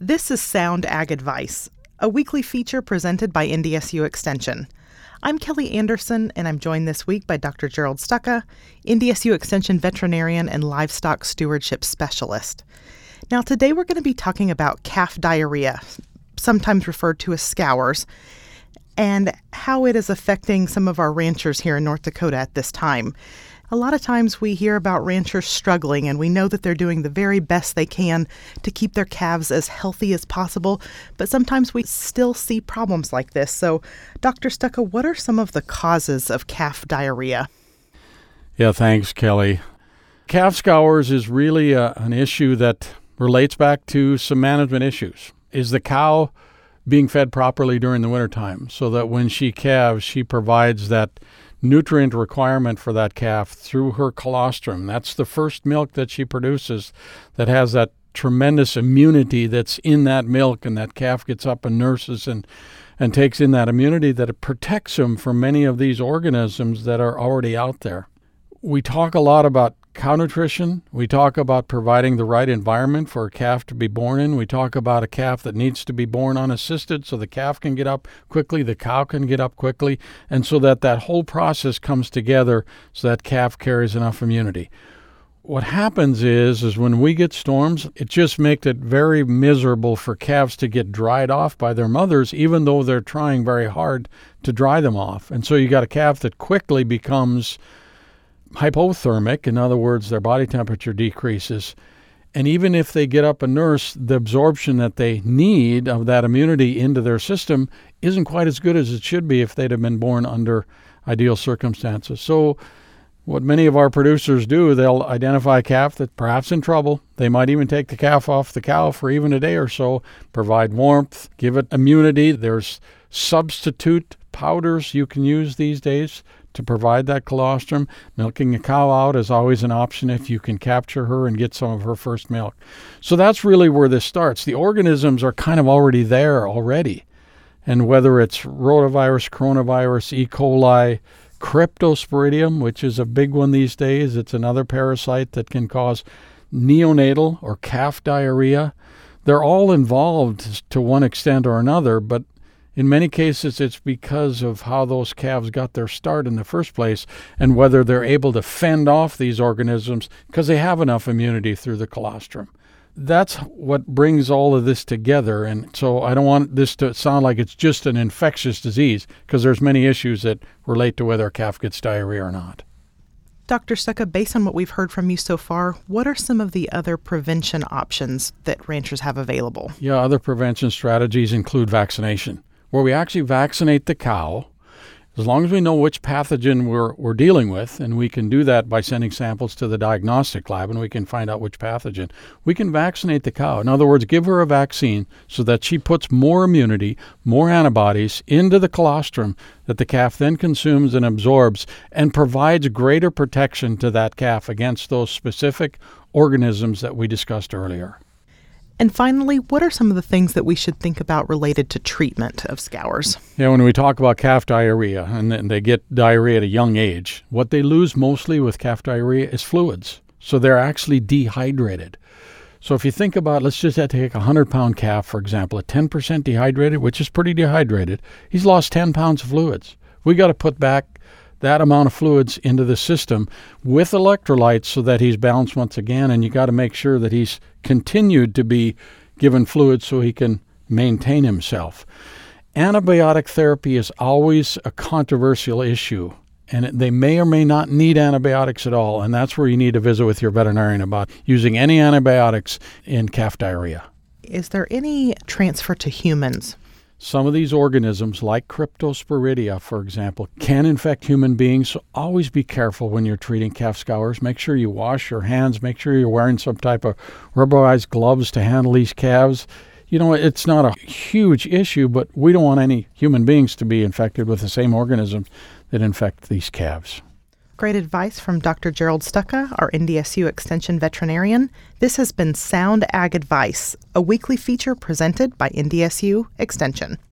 This is Sound Ag Advice, a weekly feature presented by NDSU Extension. I'm Kelly Anderson, and I'm joined this week by Dr. Gerald Stokka, NDSU Extension veterinarian and livestock stewardship specialist. Now, today we're going to be talking about calf diarrhea, sometimes referred to as scours, and how it is affecting some of our ranchers here in North Dakota at this time. A lot of times we hear about ranchers struggling, and we know that they're doing the very best they can to keep their calves as healthy as possible, but sometimes we still see problems like this. So, Dr. Stokka, what are some of the causes of calf diarrhea? Yeah, thanks, Kelly. Calf scours is really a, an issue that relates back to some management issues. Is the cow being fed properly during the wintertime so that when she calves, she provides that nutrient requirement for that calf through her colostrum. That's the first milk that she produces that has that tremendous immunity that's in that milk, and that calf gets up and nurses and and takes in that immunity that it protects them from many of these organisms that are already out there. We talk a lot about cow nutrition. We talk about providing the right environment for a calf to be born in. We talk about a calf that needs to be born unassisted so the calf can get up quickly, the cow can get up quickly, and so that that whole process comes together so that calf carries enough immunity. What happens is is when we get storms, it just makes it very miserable for calves to get dried off by their mothers even though they're trying very hard to dry them off. And so you got a calf that quickly becomes hypothermic, in other words, their body temperature decreases. And even if they get up and nurse, the absorption that they need of that immunity into their system isn't quite as good as it should be if they'd have been born under ideal circumstances. So, what many of our producers do, they'll identify a calf that's perhaps in trouble. They might even take the calf off the cow for even a day or so, provide warmth, give it immunity. There's substitute powders you can use these days to provide that colostrum. Milking a cow out is always an option if you can capture her and get some of her first milk. So that's really where this starts. The organisms are kind of already there already. And whether it's rotavirus, coronavirus, E. coli, cryptosporidium, which is a big one these days, it's another parasite that can cause neonatal or calf diarrhea. They're all involved to one extent or another, but in many cases, it's because of how those calves got their start in the first place and whether they're able to fend off these organisms because they have enough immunity through the colostrum. That's what brings all of this together. And so I don't want this to sound like it's just an infectious disease because there's many issues that relate to whether a calf gets diarrhea or not. Dr. Stokka, based on what we've heard from you so far, what are some of the other prevention options that ranchers have available? Yeah, other prevention strategies include vaccination where we actually vaccinate the cow as long as we know which pathogen we're, we're dealing with, and we can do that by sending samples to the diagnostic lab and we can find out which pathogen, we can vaccinate the cow. In other words, give her a vaccine so that she puts more immunity, more antibodies into the colostrum that the calf then consumes and absorbs and provides greater protection to that calf against those specific organisms that we discussed earlier. And finally, what are some of the things that we should think about related to treatment of scours? Yeah, when we talk about calf diarrhea and they get diarrhea at a young age, what they lose mostly with calf diarrhea is fluids. So they're actually dehydrated. So if you think about, let's just take a 100 pound calf, for example, at 10% dehydrated, which is pretty dehydrated, he's lost 10 pounds of fluids. We got to put back that amount of fluids into the system with electrolytes so that he's balanced once again. And you got to make sure that he's continued to be given fluids so he can maintain himself. Antibiotic therapy is always a controversial issue, and they may or may not need antibiotics at all. And that's where you need to visit with your veterinarian about using any antibiotics in calf diarrhea. Is there any transfer to humans some of these organisms, like Cryptosporidia, for example, can infect human beings. So always be careful when you're treating calf scours. Make sure you wash your hands. Make sure you're wearing some type of rubberized gloves to handle these calves. You know, it's not a huge issue, but we don't want any human beings to be infected with the same organisms that infect these calves. Great advice from Dr. Gerald Stokka, our NDSU Extension veterinarian. This has been Sound Ag Advice, a weekly feature presented by NDSU Extension.